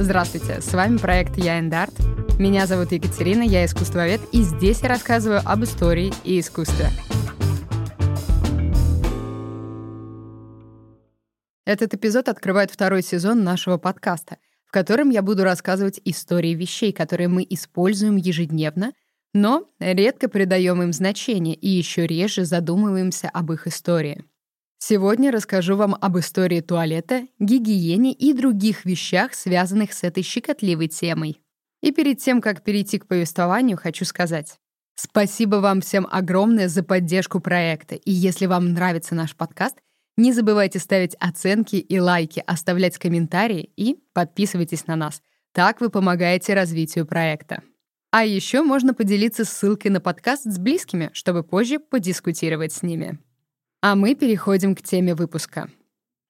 Здравствуйте, с вами проект «Я Эндарт». Меня зовут Екатерина, я искусствовед, и здесь я рассказываю об истории и искусстве. Этот эпизод открывает второй сезон нашего подкаста, в котором я буду рассказывать истории вещей, которые мы используем ежедневно, но редко придаем им значение и еще реже задумываемся об их истории. Сегодня расскажу вам об истории туалета, гигиене и других вещах, связанных с этой щекотливой темой. И перед тем, как перейти к повествованию, хочу сказать. Спасибо вам всем огромное за поддержку проекта. И если вам нравится наш подкаст, не забывайте ставить оценки и лайки, оставлять комментарии и подписывайтесь на нас. Так вы помогаете развитию проекта. А еще можно поделиться ссылкой на подкаст с близкими, чтобы позже подискутировать с ними. А мы переходим к теме выпуска.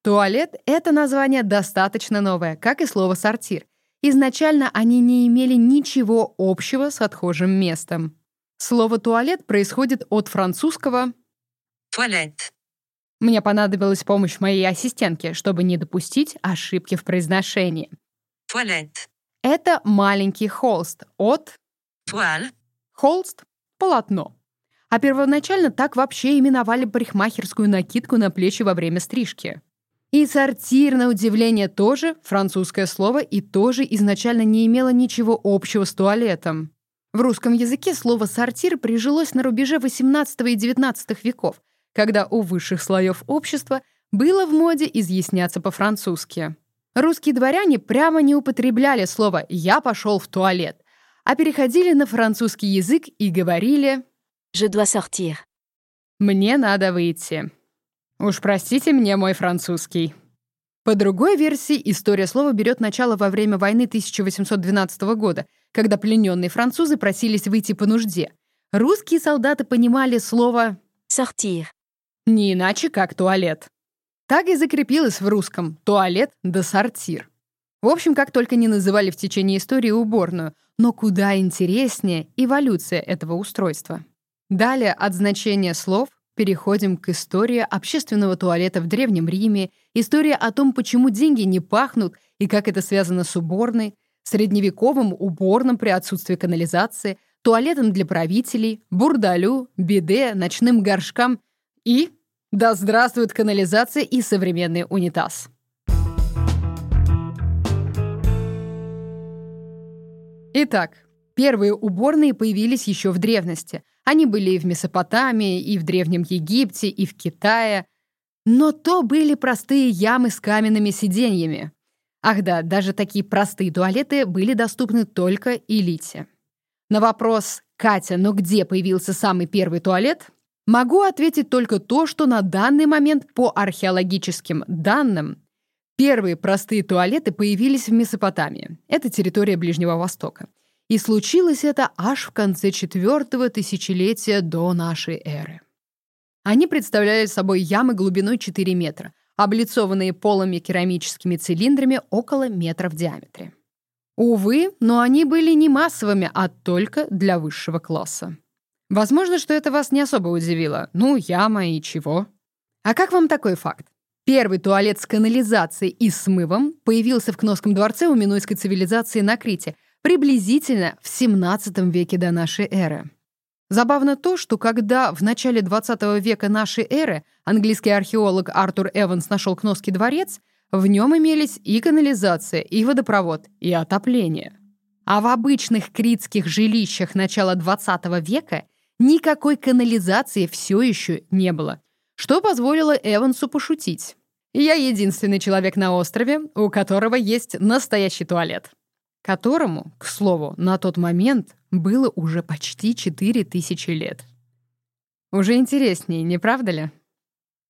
Туалет — это название достаточно новое, как и слово «сортир». Изначально они не имели ничего общего с отхожим местом. Слово «туалет» происходит от французского Туалет. Мне понадобилась помощь моей ассистентки, чтобы не допустить ошибки в произношении. Туалет. Это маленький холст от Toile. холст — полотно. А первоначально так вообще именовали парикмахерскую накидку на плечи во время стрижки. И сортир, на удивление, тоже французское слово и тоже изначально не имело ничего общего с туалетом. В русском языке слово «сортир» прижилось на рубеже XVIII и XIX веков, когда у высших слоев общества было в моде изъясняться по-французски. Русские дворяне прямо не употребляли слово «я пошел в туалет», а переходили на французский язык и говорили Je dois sortir. «Мне надо выйти». Уж простите мне мой французский. По другой версии, история слова берет начало во время войны 1812 года, когда плененные французы просились выйти по нужде. Русские солдаты понимали слово Sortir. не иначе, как туалет. Так и закрепилось в русском туалет да сортир. В общем, как только не называли в течение истории уборную, но куда интереснее эволюция этого устройства. Далее от значения слов переходим к истории общественного туалета в Древнем Риме, история о том, почему деньги не пахнут и как это связано с уборной, средневековым уборным при отсутствии канализации, туалетом для правителей, бурдалю, биде, ночным горшкам и да здравствует канализация и современный унитаз. Итак, первые уборные появились еще в древности. Они были и в Месопотамии, и в Древнем Египте, и в Китае. Но то были простые ямы с каменными сиденьями. Ах да, даже такие простые туалеты были доступны только элите. На вопрос «Катя, но где появился самый первый туалет?» могу ответить только то, что на данный момент по археологическим данным первые простые туалеты появились в Месопотамии. Это территория Ближнего Востока. И случилось это аж в конце четвертого тысячелетия до нашей эры. Они представляли собой ямы глубиной 4 метра, облицованные полыми керамическими цилиндрами около метра в диаметре. Увы, но они были не массовыми, а только для высшего класса. Возможно, что это вас не особо удивило. Ну, яма и чего. А как вам такой факт? Первый туалет с канализацией и смывом появился в Кносском дворце у минойской цивилизации на Крите приблизительно в 17 веке до нашей эры. Забавно то, что когда в начале 20 века нашей эры английский археолог Артур Эванс нашел Кносский дворец, в нем имелись и канализация, и водопровод, и отопление. А в обычных критских жилищах начала 20 века никакой канализации все еще не было, что позволило Эвансу пошутить. «Я единственный человек на острове, у которого есть настоящий туалет», которому, к слову, на тот момент было уже почти 4000 лет. Уже интереснее, не правда ли?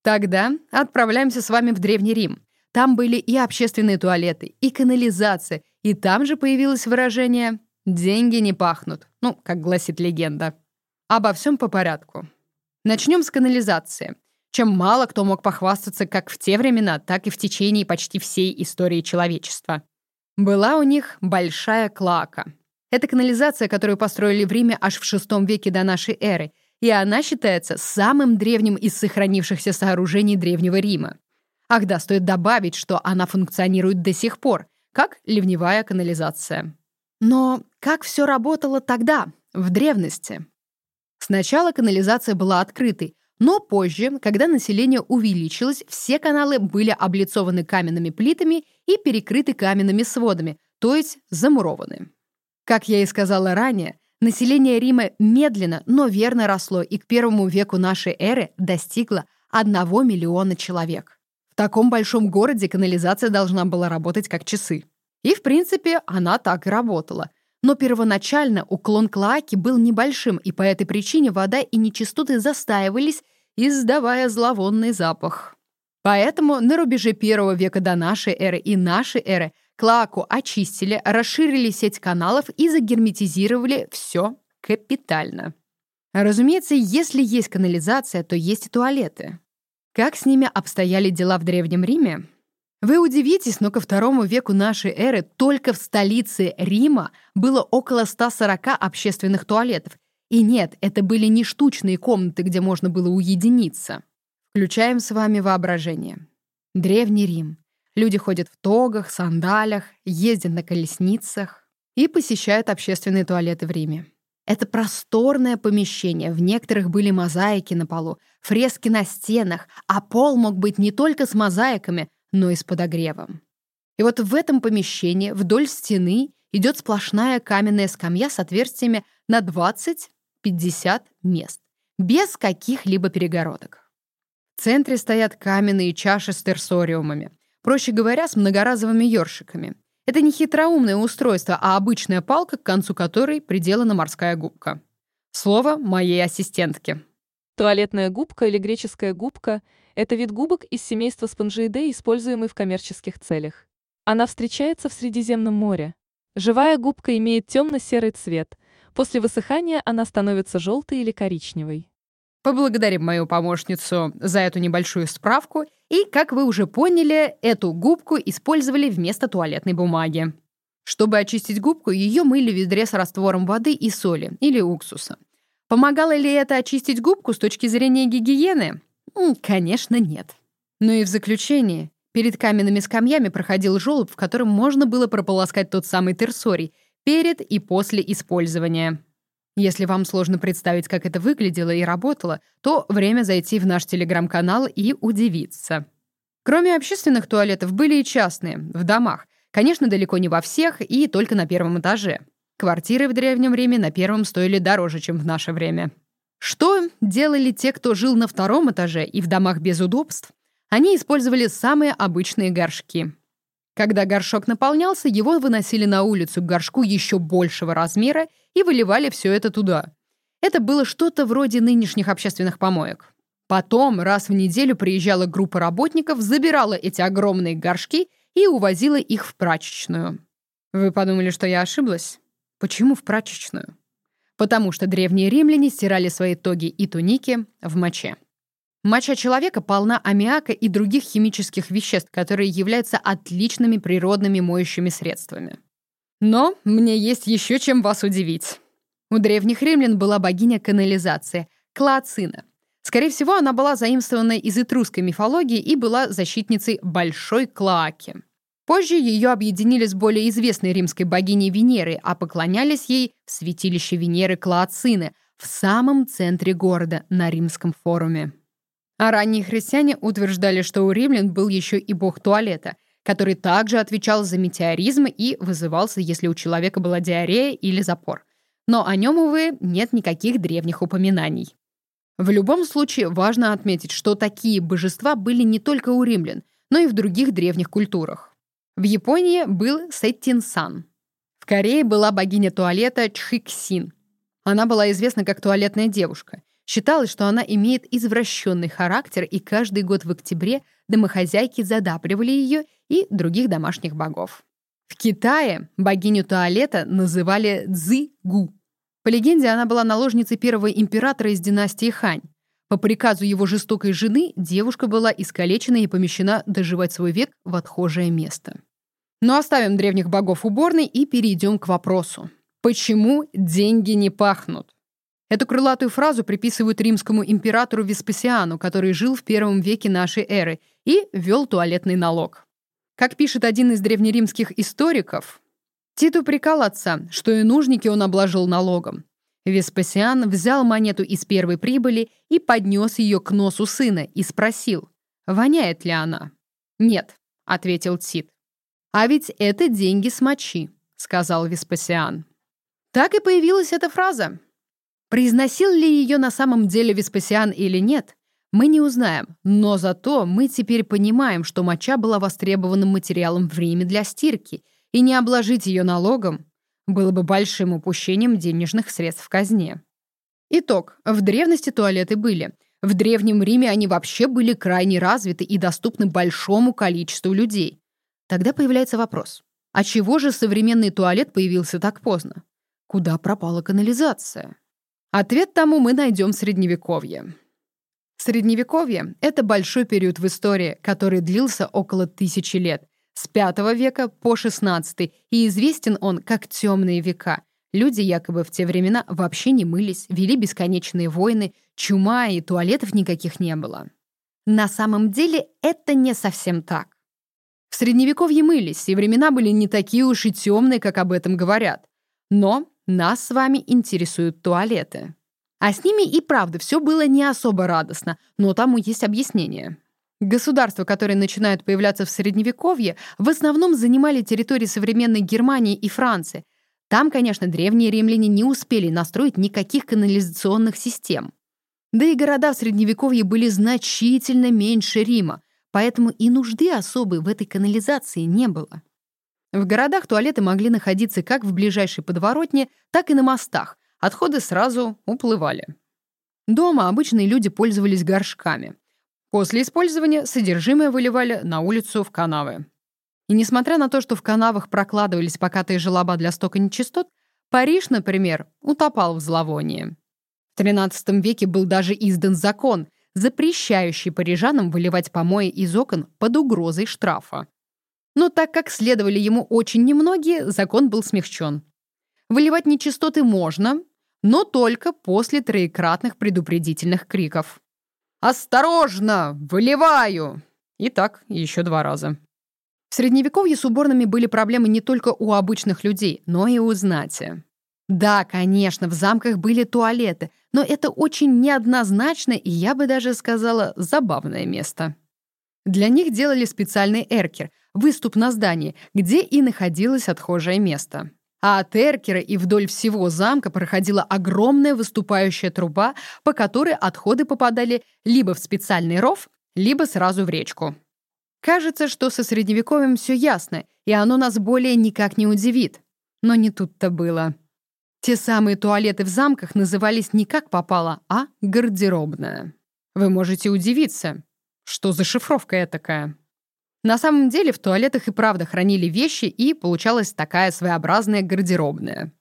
Тогда отправляемся с вами в Древний Рим. Там были и общественные туалеты, и канализация, и там же появилось выражение «деньги не пахнут», ну, как гласит легенда. Обо всем по порядку. Начнем с канализации, чем мало кто мог похвастаться как в те времена, так и в течение почти всей истории человечества. Была у них большая клака. Это канализация, которую построили в Риме аж в VI веке до нашей эры, и она считается самым древним из сохранившихся сооружений Древнего Рима. Ах да, стоит добавить, что она функционирует до сих пор, как ливневая канализация. Но как все работало тогда, в древности? Сначала канализация была открытой, но позже, когда население увеличилось, все каналы были облицованы каменными плитами и перекрыты каменными сводами, то есть замурованы. Как я и сказала ранее, население Рима медленно, но верно росло и к первому веку нашей эры достигло 1 миллиона человек. В таком большом городе канализация должна была работать как часы. И, в принципе, она так и работала. Но первоначально уклон клоаки был небольшим, и по этой причине вода и нечистоты застаивались, издавая зловонный запах. Поэтому на рубеже первого века до нашей эры и нашей эры клоаку очистили, расширили сеть каналов и загерметизировали все капитально. Разумеется, если есть канализация, то есть и туалеты. Как с ними обстояли дела в Древнем Риме? Вы удивитесь, но ко второму веку нашей эры только в столице Рима было около 140 общественных туалетов. И нет, это были не штучные комнаты, где можно было уединиться. Включаем с вами воображение. Древний Рим. Люди ходят в тогах, сандалях, ездят на колесницах и посещают общественные туалеты в Риме. Это просторное помещение, в некоторых были мозаики на полу, фрески на стенах, а пол мог быть не только с мозаиками, но и с подогревом. И вот в этом помещении вдоль стены идет сплошная каменная скамья с отверстиями на 20-50 мест, без каких-либо перегородок. В центре стоят каменные чаши с терсориумами, проще говоря, с многоразовыми ёршиками. Это не хитроумное устройство, а обычная палка, к концу которой приделана морская губка. Слово моей ассистентки. Туалетная губка или греческая губка – это вид губок из семейства спонжиидей, используемый в коммерческих целях. Она встречается в Средиземном море. Живая губка имеет темно-серый цвет. После высыхания она становится желтой или коричневой. Поблагодарим мою помощницу за эту небольшую справку. И, как вы уже поняли, эту губку использовали вместо туалетной бумаги. Чтобы очистить губку, ее мыли в ведре с раствором воды и соли или уксуса. Помогало ли это очистить губку с точки зрения гигиены? Конечно, нет. Но и в заключение, перед каменными скамьями проходил желоб, в котором можно было прополоскать тот самый терсорий перед и после использования. Если вам сложно представить, как это выглядело и работало, то время зайти в наш телеграм-канал и удивиться. Кроме общественных туалетов были и частные, в домах. Конечно, далеко не во всех и только на первом этаже. Квартиры в Древнем Риме на первом стоили дороже, чем в наше время. Что делали те, кто жил на втором этаже и в домах без удобств? Они использовали самые обычные горшки. Когда горшок наполнялся, его выносили на улицу к горшку еще большего размера и выливали все это туда. Это было что-то вроде нынешних общественных помоек. Потом раз в неделю приезжала группа работников, забирала эти огромные горшки и увозила их в прачечную. Вы подумали, что я ошиблась? Почему в прачечную? Потому что древние римляне стирали свои тоги и туники в моче. Моча человека полна аммиака и других химических веществ, которые являются отличными природными моющими средствами. Но мне есть еще чем вас удивить. У древних римлян была богиня канализации — Клоацина. Скорее всего, она была заимствована из этрусской мифологии и была защитницей Большой Клоаки. Позже ее объединили с более известной римской богиней Венерой, а поклонялись ей в святилище Венеры Клоацины в самом центре города на римском форуме. А ранние христиане утверждали, что у римлян был еще и бог туалета, который также отвечал за метеоризм и вызывался, если у человека была диарея или запор. Но о нем, увы, нет никаких древних упоминаний. В любом случае важно отметить, что такие божества были не только у римлян, но и в других древних культурах. В Японии был Сеттин-сан. В Корее была богиня туалета Чхиксин. Она была известна как туалетная девушка. Считалось, что она имеет извращенный характер, и каждый год в октябре домохозяйки задапривали ее и других домашних богов. В Китае богиню туалета называли Цзы-гу. По легенде, она была наложницей первого императора из династии Хань. По приказу его жестокой жены девушка была искалечена и помещена доживать свой век в отхожее место. Но оставим древних богов уборной и перейдем к вопросу. Почему деньги не пахнут? Эту крылатую фразу приписывают римскому императору Веспасиану, который жил в первом веке нашей эры и ввел туалетный налог. Как пишет один из древнеримских историков, Тит упрекал отца, что и нужники он обложил налогом. Веспасиан взял монету из первой прибыли и поднес ее к носу сына и спросил, воняет ли она. «Нет», — ответил Тит. «А ведь это деньги с мочи», — сказал Веспасиан. Так и появилась эта фраза. Произносил ли ее на самом деле Веспасиан или нет, мы не узнаем, но зато мы теперь понимаем, что моча была востребованным материалом в Риме для стирки, и не обложить ее налогом было бы большим упущением денежных средств в казне. Итог. В древности туалеты были. В Древнем Риме они вообще были крайне развиты и доступны большому количеству людей. Тогда появляется вопрос. А чего же современный туалет появился так поздно? Куда пропала канализация? Ответ тому мы найдем в Средневековье. Средневековье — это большой период в истории, который длился около тысячи лет, с V века по XVI, и известен он как темные века. Люди якобы в те времена вообще не мылись, вели бесконечные войны, чума и туалетов никаких не было. На самом деле это не совсем так. В Средневековье мылись, и времена были не такие уж и темные, как об этом говорят. Но нас с вами интересуют туалеты. А с ними и правда все было не особо радостно, но тому есть объяснение. Государства, которые начинают появляться в Средневековье, в основном занимали территории современной Германии и Франции. Там, конечно, древние римляне не успели настроить никаких канализационных систем. Да и города в Средневековье были значительно меньше Рима, поэтому и нужды особой в этой канализации не было. В городах туалеты могли находиться как в ближайшей подворотне, так и на мостах, Отходы сразу уплывали. Дома обычные люди пользовались горшками. После использования содержимое выливали на улицу в канавы. И несмотря на то, что в канавах прокладывались покатые желоба для стока нечистот, Париж, например, утопал в зловонии. В XIII веке был даже издан закон, запрещающий парижанам выливать помои из окон под угрозой штрафа. Но так как следовали ему очень немногие, закон был смягчен. Выливать нечистоты можно, но только после троекратных предупредительных криков. «Осторожно! Выливаю!» И так еще два раза. В Средневековье с уборными были проблемы не только у обычных людей, но и у знати. Да, конечно, в замках были туалеты, но это очень неоднозначно и, я бы даже сказала, забавное место. Для них делали специальный эркер, выступ на здании, где и находилось отхожее место. А от эркера и вдоль всего замка проходила огромная выступающая труба, по которой отходы попадали либо в специальный ров, либо сразу в речку. Кажется, что со Средневековьем все ясно, и оно нас более никак не удивит. Но не тут-то было. Те самые туалеты в замках назывались не как попало, а гардеробная. Вы можете удивиться, что за шифровка такая. На самом деле в туалетах и правда хранили вещи, и получалась такая своеобразная гардеробная.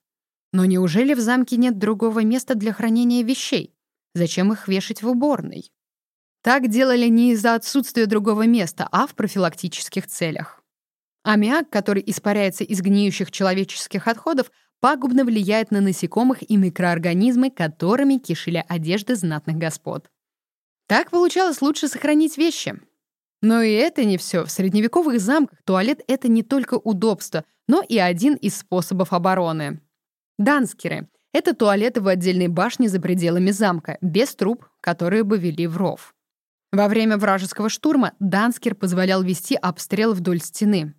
Но неужели в замке нет другого места для хранения вещей? Зачем их вешать в уборной? Так делали не из-за отсутствия другого места, а в профилактических целях. Аммиак, который испаряется из гниющих человеческих отходов, пагубно влияет на насекомых и микроорганизмы, которыми кишили одежды знатных господ. Так получалось лучше сохранить вещи. Но и это не все. В средневековых замках туалет — это не только удобство, но и один из способов обороны. Данскеры — это туалеты в отдельной башне за пределами замка, без труб, которые бы вели в ров. Во время вражеского штурма Данскер позволял вести обстрел вдоль стены.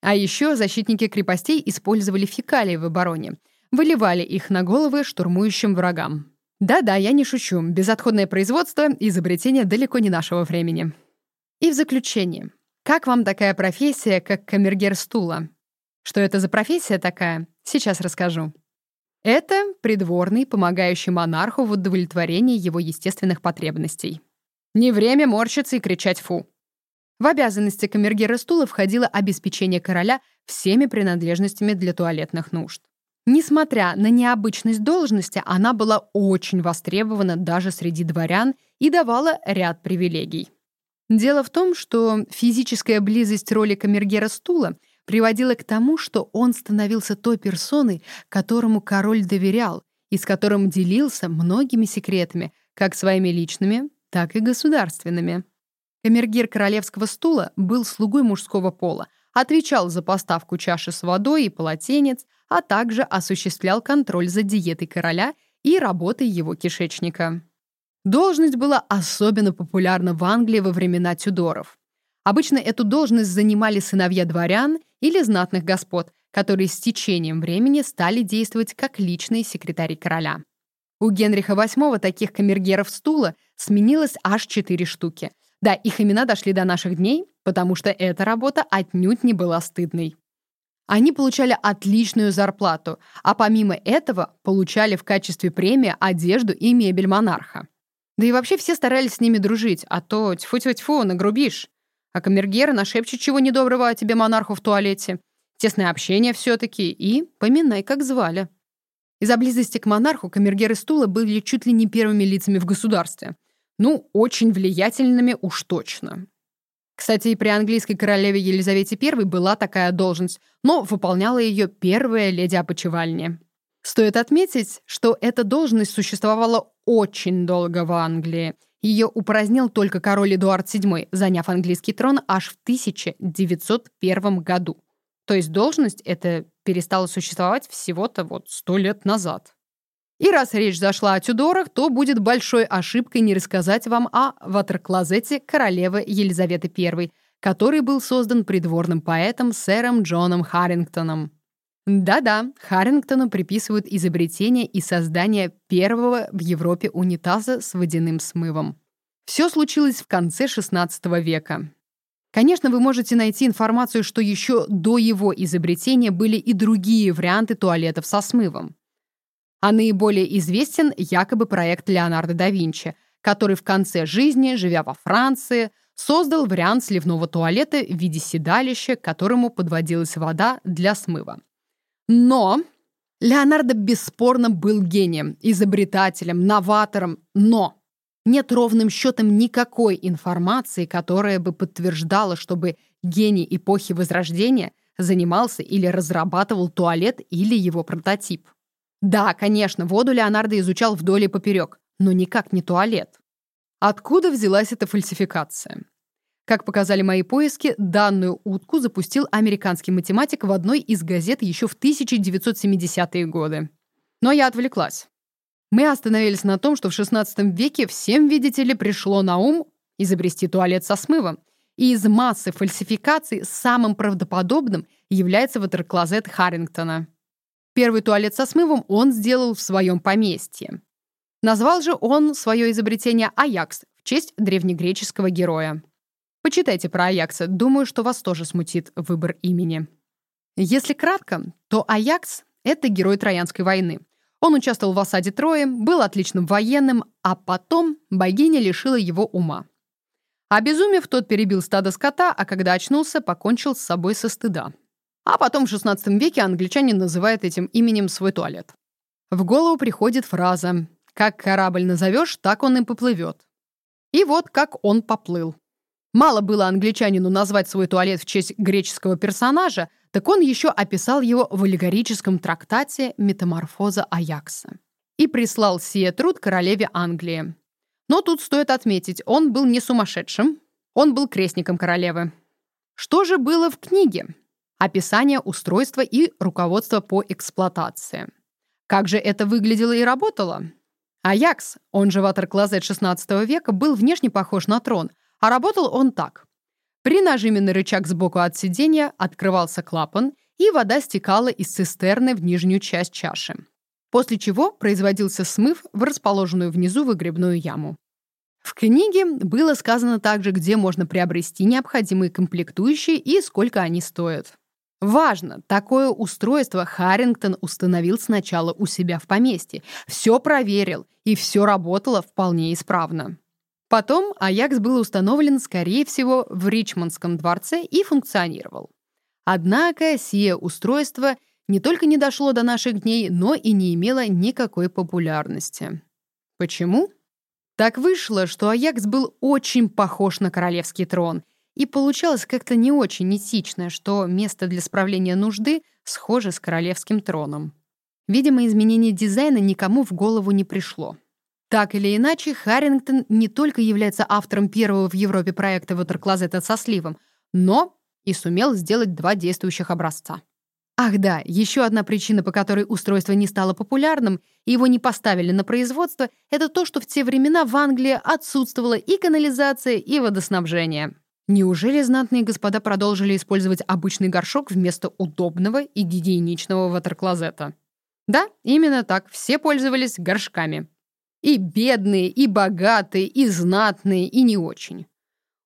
А еще защитники крепостей использовали фекалии в обороне, выливали их на головы штурмующим врагам. Да-да, я не шучу, безотходное производство — изобретение далеко не нашего времени. И в заключение. Как вам такая профессия, как камергер стула? Что это за профессия такая? Сейчас расскажу. Это придворный, помогающий монарху в удовлетворении его естественных потребностей. Не время морщиться и кричать «фу». В обязанности камергера стула входило обеспечение короля всеми принадлежностями для туалетных нужд. Несмотря на необычность должности, она была очень востребована даже среди дворян и давала ряд привилегий. Дело в том, что физическая близость роли камергера стула приводила к тому, что он становился той персоной, которому король доверял и с которым делился многими секретами, как своими личными, так и государственными. Камергер королевского стула был слугой мужского пола, отвечал за поставку чаши с водой и полотенец, а также осуществлял контроль за диетой короля и работой его кишечника. Должность была особенно популярна в Англии во времена Тюдоров. Обычно эту должность занимали сыновья дворян или знатных господ, которые с течением времени стали действовать как личные секретари короля. У Генриха VIII таких камергеров стула сменилось аж четыре штуки. Да, их имена дошли до наших дней, потому что эта работа отнюдь не была стыдной. Они получали отличную зарплату, а помимо этого получали в качестве премии одежду и мебель монарха. Да и вообще все старались с ними дружить, а то тьфу-тьфу-тьфу, нагрубишь. А камергеры нашепчут чего недоброго о тебе монарху в туалете. Тесное общение все-таки и поминай, как звали. Из-за близости к монарху камергеры стула были чуть ли не первыми лицами в государстве. Ну, очень влиятельными уж точно. Кстати, и при английской королеве Елизавете I была такая должность, но выполняла ее первая леди опочивальни. Стоит отметить, что эта должность существовала очень долго в Англии. Ее упразднил только король Эдуард VII, заняв английский трон аж в 1901 году. То есть должность эта перестала существовать всего-то вот сто лет назад. И раз речь зашла о Тюдорах, то будет большой ошибкой не рассказать вам о ватерклозете королевы Елизаветы I, который был создан придворным поэтом сэром Джоном Харрингтоном. Да-да, Харрингтону приписывают изобретение и создание первого в Европе унитаза с водяным смывом. Все случилось в конце XVI века. Конечно, вы можете найти информацию, что еще до его изобретения были и другие варианты туалетов со смывом. А наиболее известен якобы проект Леонардо да Винчи, который в конце жизни, живя во Франции, создал вариант сливного туалета в виде седалища, к которому подводилась вода для смыва. Но Леонардо бесспорно был гением, изобретателем, новатором, но нет ровным счетом никакой информации, которая бы подтверждала, чтобы гений эпохи Возрождения занимался или разрабатывал туалет или его прототип. Да, конечно, воду Леонардо изучал вдоль и поперек, но никак не туалет. Откуда взялась эта фальсификация? Как показали мои поиски, данную утку запустил американский математик в одной из газет еще в 1970-е годы. Но я отвлеклась. Мы остановились на том, что в XVI веке всем, видите ли, пришло на ум изобрести туалет со смывом. И из массы фальсификаций самым правдоподобным является ватерклозет Харрингтона. Первый туалет со смывом он сделал в своем поместье. Назвал же он свое изобретение «Аякс» в честь древнегреческого героя. Почитайте про Аякса, думаю, что вас тоже смутит выбор имени. Если кратко, то Аякс — это герой Троянской войны — он участвовал в осаде Трои, был отличным военным, а потом богиня лишила его ума. Обезумев, тот перебил стадо скота, а когда очнулся, покончил с собой со стыда. А потом в XVI веке англичане называют этим именем свой туалет. В голову приходит фраза «Как корабль назовешь, так он и поплывет». И вот как он поплыл. Мало было англичанину назвать свой туалет в честь греческого персонажа, так он еще описал его в аллегорическом трактате «Метаморфоза Аякса» и прислал сие труд королеве Англии. Но тут стоит отметить, он был не сумасшедшим, он был крестником королевы. Что же было в книге? Описание устройства и руководство по эксплуатации. Как же это выглядело и работало? Аякс, он же ватерклозет XVI века, был внешне похож на трон, а работал он так. При нажиме на рычаг сбоку от сиденья открывался клапан, и вода стекала из цистерны в нижнюю часть чаши. После чего производился смыв в расположенную внизу выгребную яму. В книге было сказано также, где можно приобрести необходимые комплектующие и сколько они стоят. Важно, такое устройство Харрингтон установил сначала у себя в поместье, все проверил, и все работало вполне исправно. Потом Аякс был установлен, скорее всего, в Ричмондском дворце и функционировал. Однако сие устройство не только не дошло до наших дней, но и не имело никакой популярности. Почему? Так вышло, что Аякс был очень похож на королевский трон, и получалось как-то не очень этично, что место для справления нужды схоже с королевским троном. Видимо, изменение дизайна никому в голову не пришло. Так или иначе, Харрингтон не только является автором первого в Европе проекта ватерклозета со сливом, но и сумел сделать два действующих образца. Ах да, еще одна причина, по которой устройство не стало популярным и его не поставили на производство, это то, что в те времена в Англии отсутствовала и канализация, и водоснабжение. Неужели знатные господа продолжили использовать обычный горшок вместо удобного и гигиеничного ватерклозета? Да, именно так, все пользовались горшками. И бедные, и богатые, и знатные, и не очень.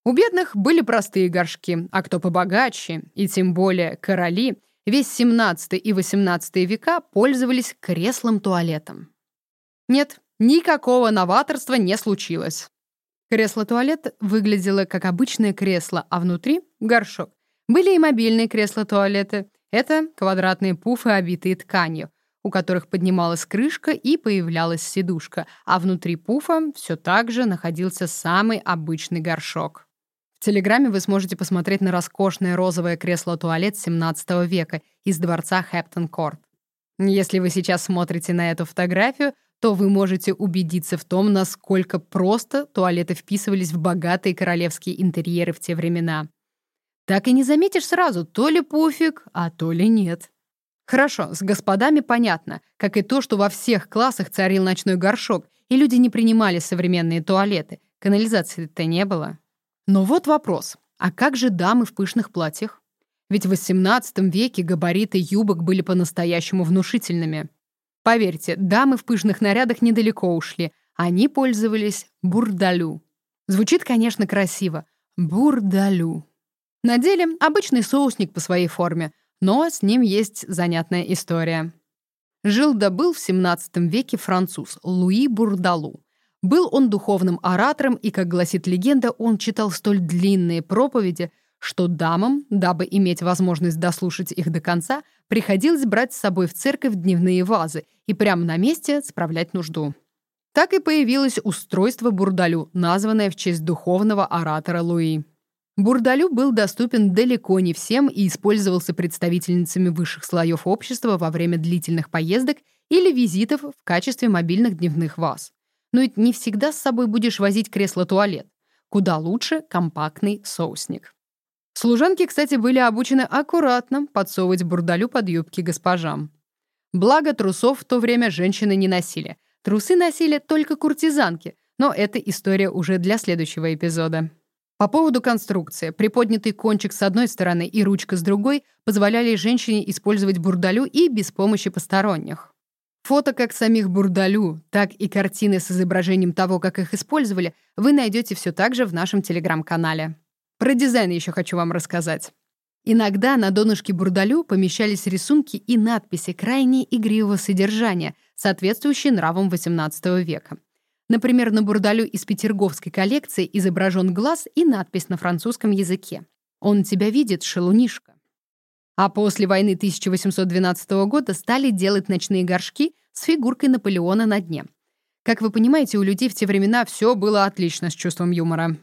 У бедных были простые горшки, а кто побогаче, и тем более короли, весь 17 и 18 века пользовались креслом-туалетом. Нет, никакого новаторства не случилось. Кресло-туалет выглядело как обычное кресло, а внутри — горшок. Были и мобильные кресла-туалеты. Это квадратные пуфы, обитые тканью, у которых поднималась крышка и появлялась сидушка, а внутри пуфа все так же находился самый обычный горшок. В Телеграме вы сможете посмотреть на роскошное розовое кресло-туалет 17 века из дворца Хэмптон-Корт. Если вы сейчас смотрите на эту фотографию, то вы можете убедиться в том, насколько просто туалеты вписывались в богатые королевские интерьеры в те времена. Так и не заметишь сразу, то ли пуфик, а то ли нет. Хорошо, с господами понятно, как и то, что во всех классах царил ночной горшок, и люди не принимали современные туалеты. Канализации-то не было. Но вот вопрос. А как же дамы в пышных платьях? Ведь в XVIII веке габариты юбок были по-настоящему внушительными. Поверьте, дамы в пышных нарядах недалеко ушли. Они пользовались бурдалю. Звучит, конечно, красиво. Бурдалю. На деле обычный соусник по своей форме, но с ним есть занятная история. Жил да был в XVII веке француз Луи Бурдалу. Был он духовным оратором, и, как гласит легенда, он читал столь длинные проповеди, что дамам, дабы иметь возможность дослушать их до конца, приходилось брать с собой в церковь дневные вазы и прямо на месте справлять нужду. Так и появилось устройство бурдалю, названное в честь духовного оратора Луи. Бурдалю был доступен далеко не всем и использовался представительницами высших слоев общества во время длительных поездок или визитов в качестве мобильных дневных ваз. Но ведь не всегда с собой будешь возить кресло-туалет. Куда лучше компактный соусник. Служанки, кстати, были обучены аккуратно подсовывать бурдалю под юбки госпожам. Благо, трусов в то время женщины не носили. Трусы носили только куртизанки, но это история уже для следующего эпизода. По поводу конструкции. Приподнятый кончик с одной стороны и ручка с другой позволяли женщине использовать бурдалю и без помощи посторонних. Фото как самих бурдалю, так и картины с изображением того, как их использовали, вы найдете все так же в нашем телеграм-канале. Про дизайн еще хочу вам рассказать. Иногда на донышке бурдалю помещались рисунки и надписи крайне игривого содержания, соответствующие нравам XVIII века. Например, на бурдалю из петерговской коллекции изображен глаз и надпись на французском языке. «Он тебя видит, шелунишка». А после войны 1812 года стали делать ночные горшки с фигуркой Наполеона на дне. Как вы понимаете, у людей в те времена все было отлично с чувством юмора.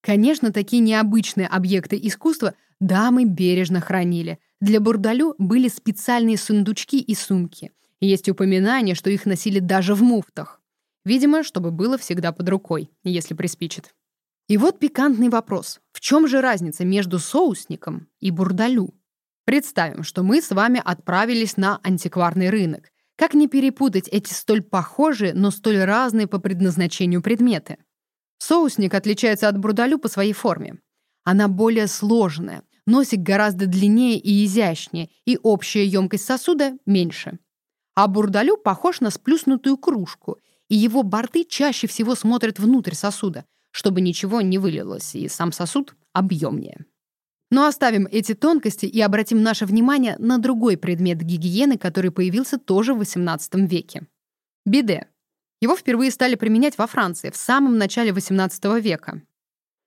Конечно, такие необычные объекты искусства дамы бережно хранили. Для бурдалю были специальные сундучки и сумки. Есть упоминание, что их носили даже в муфтах. Видимо, чтобы было всегда под рукой, если приспичит. И вот пикантный вопрос. В чем же разница между соусником и бурдалю? Представим, что мы с вами отправились на антикварный рынок. Как не перепутать эти столь похожие, но столь разные по предназначению предметы? Соусник отличается от бурдалю по своей форме. Она более сложная, носик гораздо длиннее и изящнее, и общая емкость сосуда меньше. А бурдалю похож на сплюснутую кружку, и его борты чаще всего смотрят внутрь сосуда, чтобы ничего не вылилось, и сам сосуд объемнее. Но оставим эти тонкости и обратим наше внимание на другой предмет гигиены, который появился тоже в XVIII веке. Биде его впервые стали применять во Франции в самом начале XVIII века.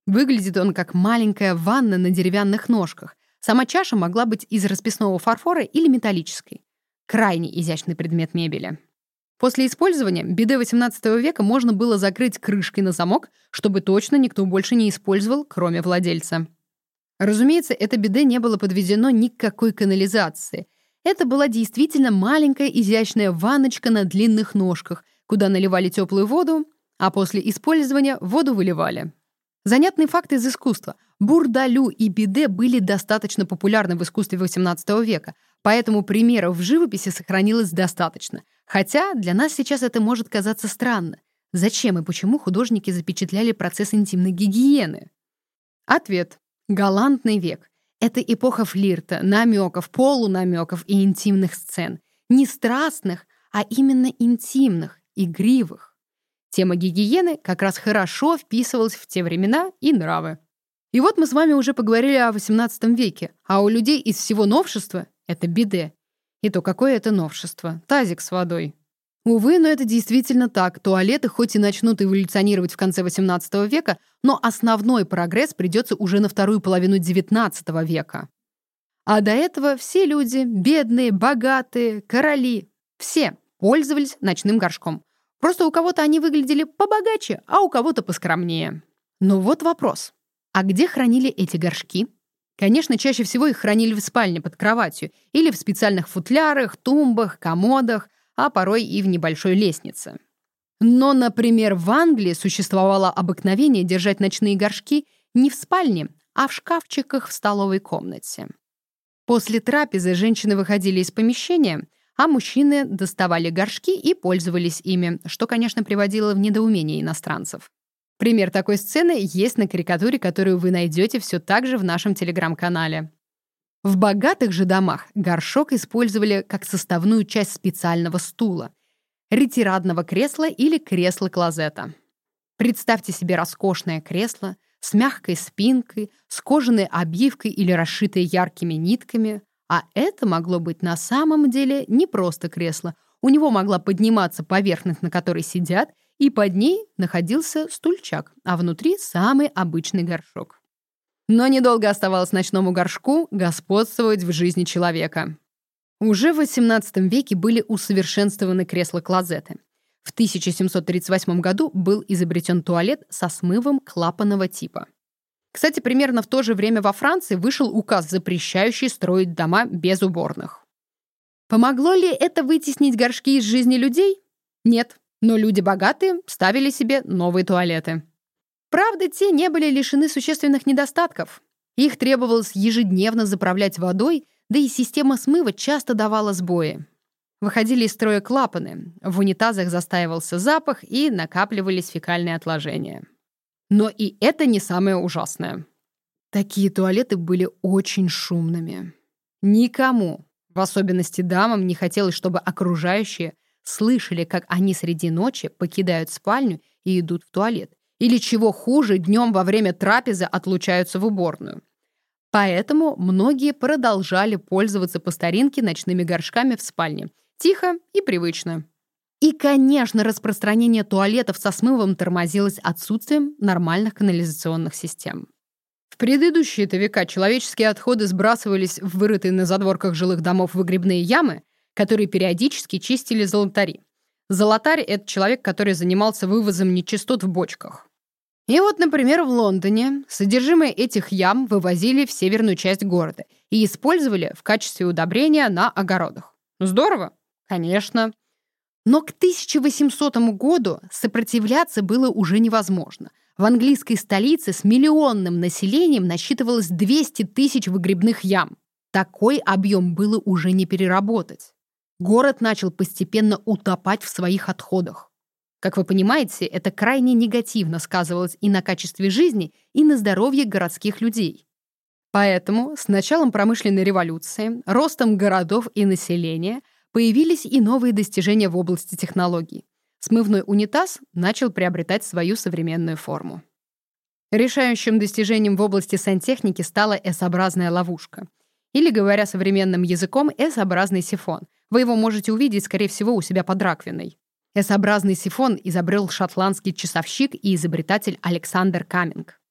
Выглядит он как маленькая ванна на деревянных ножках. Сама чаша могла быть из расписного фарфора или металлической. Крайне изящный предмет мебели. После использования биде XVIII века можно было закрыть крышкой на замок, чтобы точно никто больше не использовал, кроме владельца. Разумеется, это биде не было подведено ни к какой канализации. Это была действительно маленькая изящная ванночка на длинных ножках — куда наливали теплую воду, а после использования воду выливали. Занятный факт из искусства. Бурдалю и биде были достаточно популярны в искусстве XVIII века, поэтому примеров в живописи сохранилось достаточно. Хотя для нас сейчас это может казаться странно. Зачем и почему художники запечатляли процесс интимной гигиены? Ответ. Галантный век. Это эпоха флирта, намеков, полунамеков и интимных сцен. Не страстных, а именно интимных, игривых. Тема гигиены как раз хорошо вписывалась в те времена и нравы. И вот мы с вами уже поговорили о XVIII веке, а у людей из всего новшества — это биде. И то какое это новшество? Тазик с водой. Увы, но это действительно так. Туалеты хоть и начнут эволюционировать в конце XVIII века, но основной прогресс придется уже на вторую половину XIX века. А до этого все люди, бедные, богатые, короли, все пользовались ночным горшком. Просто у кого-то они выглядели побогаче, а у кого-то поскромнее. Но вот вопрос. А где хранили эти горшки? Конечно, чаще всего их хранили в спальне под кроватью или в специальных футлярах, тумбах, комодах, а порой и в небольшой лестнице. Но, например, в Англии существовало обыкновение держать ночные горшки не в спальне, а в шкафчиках в столовой комнате. После трапезы женщины выходили из помещения, а мужчины доставали горшки и пользовались ими, что, конечно, приводило в недоумение иностранцев. Пример такой сцены есть на карикатуре, которую вы найдете все так же в нашем телеграм-канале. В богатых же домах горшок использовали как составную часть специального стула, ретирадного кресла или кресла-клозета. Представьте себе роскошное кресло с мягкой спинкой, с кожаной обивкой или расшитой яркими нитками, а это могло быть на самом деле не просто кресло. У него могла подниматься поверхность, на которой сидят, и под ней находился стульчак, а внутри самый обычный горшок. Но недолго оставалось ночному горшку господствовать в жизни человека. Уже в XVIII веке были усовершенствованы кресла-клозеты. В 1738 году был изобретен туалет со смывом клапанного типа. Кстати, примерно в то же время во Франции вышел указ, запрещающий строить дома без уборных. Помогло ли это вытеснить горшки из жизни людей? Нет. Но люди богатые ставили себе новые туалеты. Правда, те не были лишены существенных недостатков. Их требовалось ежедневно заправлять водой, да и система смыва часто давала сбои. Выходили из строя клапаны, в унитазах застаивался запах и накапливались фекальные отложения. Но и это не самое ужасное. Такие туалеты были очень шумными. Никому, в особенности дамам, не хотелось, чтобы окружающие слышали, как они среди ночи покидают спальню и идут в туалет. Или, чего хуже, днем во время трапезы отлучаются в уборную. Поэтому многие продолжали пользоваться по старинке ночными горшками в спальне. Тихо и привычно. И, конечно, распространение туалетов со смывом тормозилось отсутствием нормальных канализационных систем. В предыдущие-то века человеческие отходы сбрасывались в вырытые на задворках жилых домов выгребные ямы, которые периодически чистили золотари. Золотарь — это человек, который занимался вывозом нечистот в бочках. И вот, например, в Лондоне содержимое этих ям вывозили в северную часть города и использовали в качестве удобрения на огородах. Здорово? Конечно. Но к 1800 году сопротивляться было уже невозможно. В английской столице с миллионным населением насчитывалось 200 тысяч выгребных ям. Такой объем было уже не переработать. Город начал постепенно утопать в своих отходах. Как вы понимаете, это крайне негативно сказывалось и на качестве жизни, и на здоровье городских людей. Поэтому с началом промышленной революции, ростом городов и населения – Появились и новые достижения в области технологий. Смывной унитаз начал приобретать свою современную форму. Решающим достижением в области сантехники стала S-образная ловушка. Или, говоря современным языком, S-образный сифон. Вы его можете увидеть, скорее всего, у себя под раковиной. S-образный сифон изобрел шотландский часовщик и изобретатель Александр Каминг.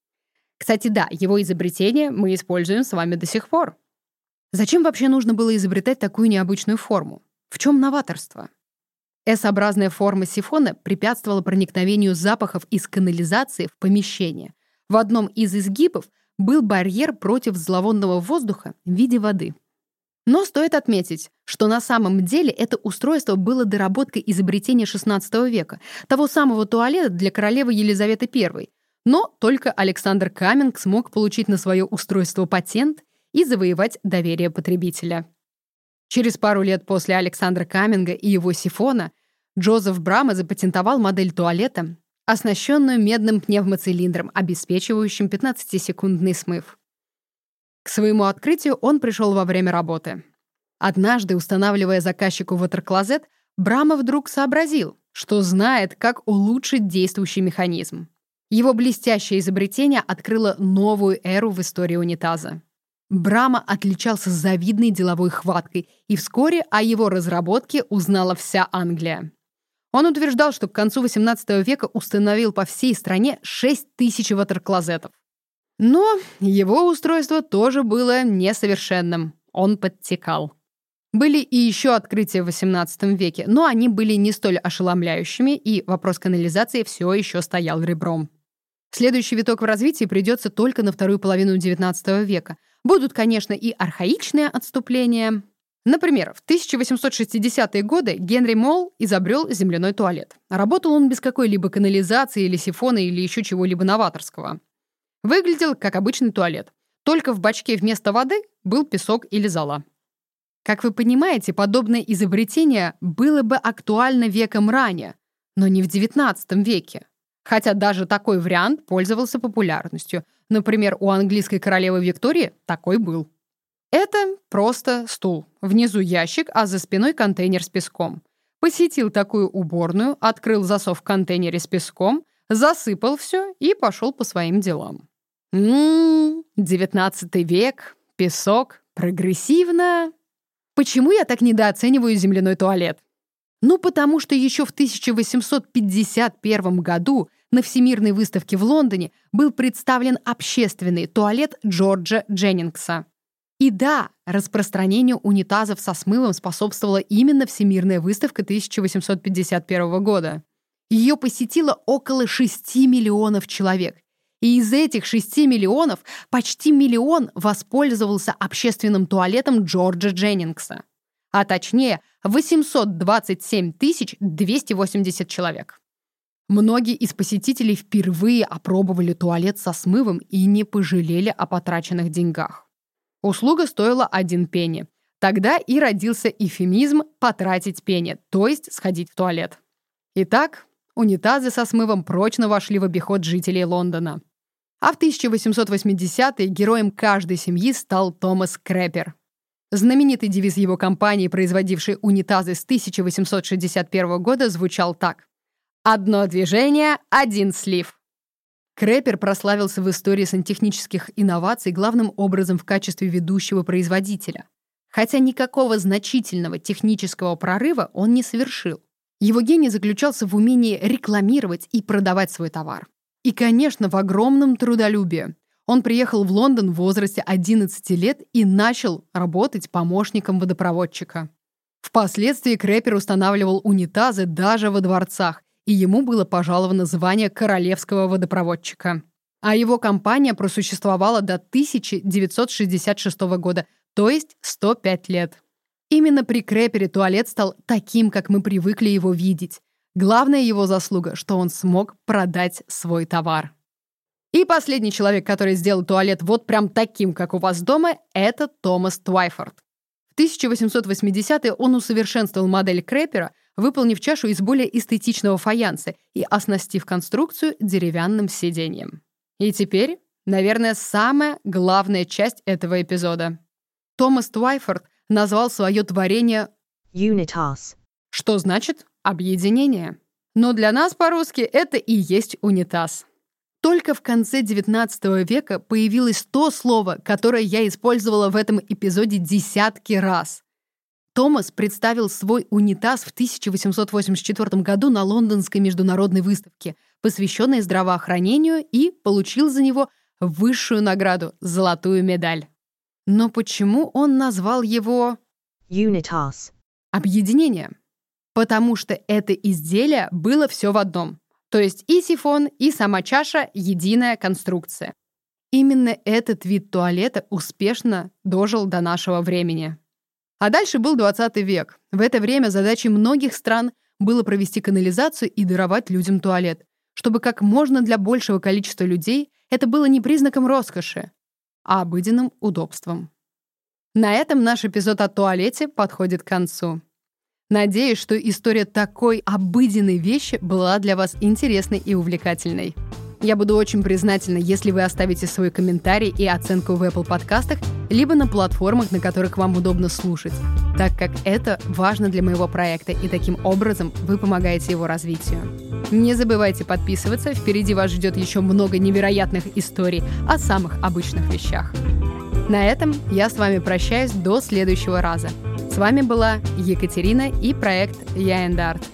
Кстати, да, его изобретение мы используем с вами до сих пор. Зачем вообще нужно было изобретать такую необычную форму? В чем новаторство? S-образная форма сифона препятствовала проникновению запахов из канализации в помещение. В одном из изгибов был барьер против зловонного воздуха в виде воды. Но стоит отметить, что на самом деле это устройство было доработкой изобретения XVI века, того самого туалета для королевы Елизаветы I. Но только Александр Каминг смог получить на свое устройство патент и завоевать доверие потребителя. Через пару лет после Александра Каминга и его сифона Джозеф Брама запатентовал модель туалета, оснащенную медным пневмоцилиндром, обеспечивающим 15-секундный смыв. К своему открытию он пришел во время работы. Однажды, устанавливая заказчику ватерклозет, Брама вдруг сообразил, что знает, как улучшить действующий механизм. Его блестящее изобретение открыло новую эру в истории унитаза. Брама отличался завидной деловой хваткой, и вскоре о его разработке узнала вся Англия. Он утверждал, что к концу XVIII века установил по всей стране 6 тысяч ватерклозетов. Но его устройство тоже было несовершенным. Он подтекал. Были и еще открытия в XVIII веке, но они были не столь ошеломляющими, и вопрос канализации все еще стоял ребром. Следующий виток в развитии придется только на вторую половину XIX века. Будут, конечно, и архаичные отступления. Например, в 1860-е годы Генри Молл изобрел земляной туалет. Работал он без какой-либо канализации или сифона или еще чего-либо новаторского. Выглядел как обычный туалет. Только в бачке вместо воды был песок или зола. Как вы понимаете, подобное изобретение было бы актуально веком ранее, но не в XIX веке. Хотя даже такой вариант пользовался популярностью. Например, у английской королевы Виктории такой был. Это просто стул. Внизу ящик, а за спиной контейнер с песком. Посетил такую уборную, открыл засов в контейнере с песком, засыпал все и пошел по своим делам. Ммм, девятнадцатый век, песок, прогрессивно. Почему я так недооцениваю земляной туалет? Ну, потому что еще в 1851 году на Всемирной выставке в Лондоне был представлен общественный туалет Джорджа Дженнингса. И да, распространению унитазов со смывом способствовала именно Всемирная выставка 1851 года. Ее посетило около 6 миллионов человек. И из этих 6 миллионов почти миллион воспользовался общественным туалетом Джорджа Дженнингса. А точнее, 827 280 человек. Многие из посетителей впервые опробовали туалет со смывом и не пожалели о потраченных деньгах. Услуга стоила один пенни. Тогда и родился эфемизм «потратить пенни», то есть сходить в туалет. Итак, унитазы со смывом прочно вошли в обиход жителей Лондона. А в 1880-е героем каждой семьи стал Томас Крэпер. Знаменитый девиз его компании, производившей унитазы с 1861 года, звучал так. «Одно движение, один слив». Крэпер прославился в истории сантехнических инноваций главным образом в качестве ведущего производителя. Хотя никакого значительного технического прорыва он не совершил. Его гений заключался в умении рекламировать и продавать свой товар. И, конечно, в огромном трудолюбии. Он приехал в Лондон в возрасте 11 лет и начал работать помощником водопроводчика. Впоследствии Крэпер устанавливал унитазы даже во дворцах, и ему было пожаловано звание королевского водопроводчика. А его компания просуществовала до 1966 года, то есть 105 лет. Именно при Крэпере туалет стал таким, как мы привыкли его видеть. Главная его заслуга, что он смог продать свой товар. И последний человек, который сделал туалет вот прям таким, как у вас дома, это Томас Твайфорд. В 1880-е он усовершенствовал модель Крепера, выполнив чашу из более эстетичного фаянса и оснастив конструкцию деревянным сиденьем. И теперь, наверное, самая главная часть этого эпизода. Томас Твайфорд назвал свое творение Unitas. что значит объединение. Но для нас по-русски это и есть унитаз. Только в конце XIX века появилось то слово, которое я использовала в этом эпизоде десятки раз. Томас представил свой унитаз в 1884 году на Лондонской международной выставке, посвященной здравоохранению, и получил за него высшую награду — золотую медаль. Но почему он назвал его Unitas. «объединение»? Потому что это изделие было все в одном. То есть и сифон, и сама чаша — единая конструкция. Именно этот вид туалета успешно дожил до нашего времени. А дальше был 20 век. В это время задачей многих стран было провести канализацию и даровать людям туалет, чтобы как можно для большего количества людей это было не признаком роскоши, а обыденным удобством. На этом наш эпизод о туалете подходит к концу. Надеюсь, что история такой обыденной вещи была для вас интересной и увлекательной. Я буду очень признательна, если вы оставите свой комментарий и оценку в Apple подкастах, либо на платформах, на которых вам удобно слушать, так как это важно для моего проекта, и таким образом вы помогаете его развитию. Не забывайте подписываться, впереди вас ждет еще много невероятных историй о самых обычных вещах. На этом я с вами прощаюсь до следующего раза. С вами была Екатерина и проект Я Арт.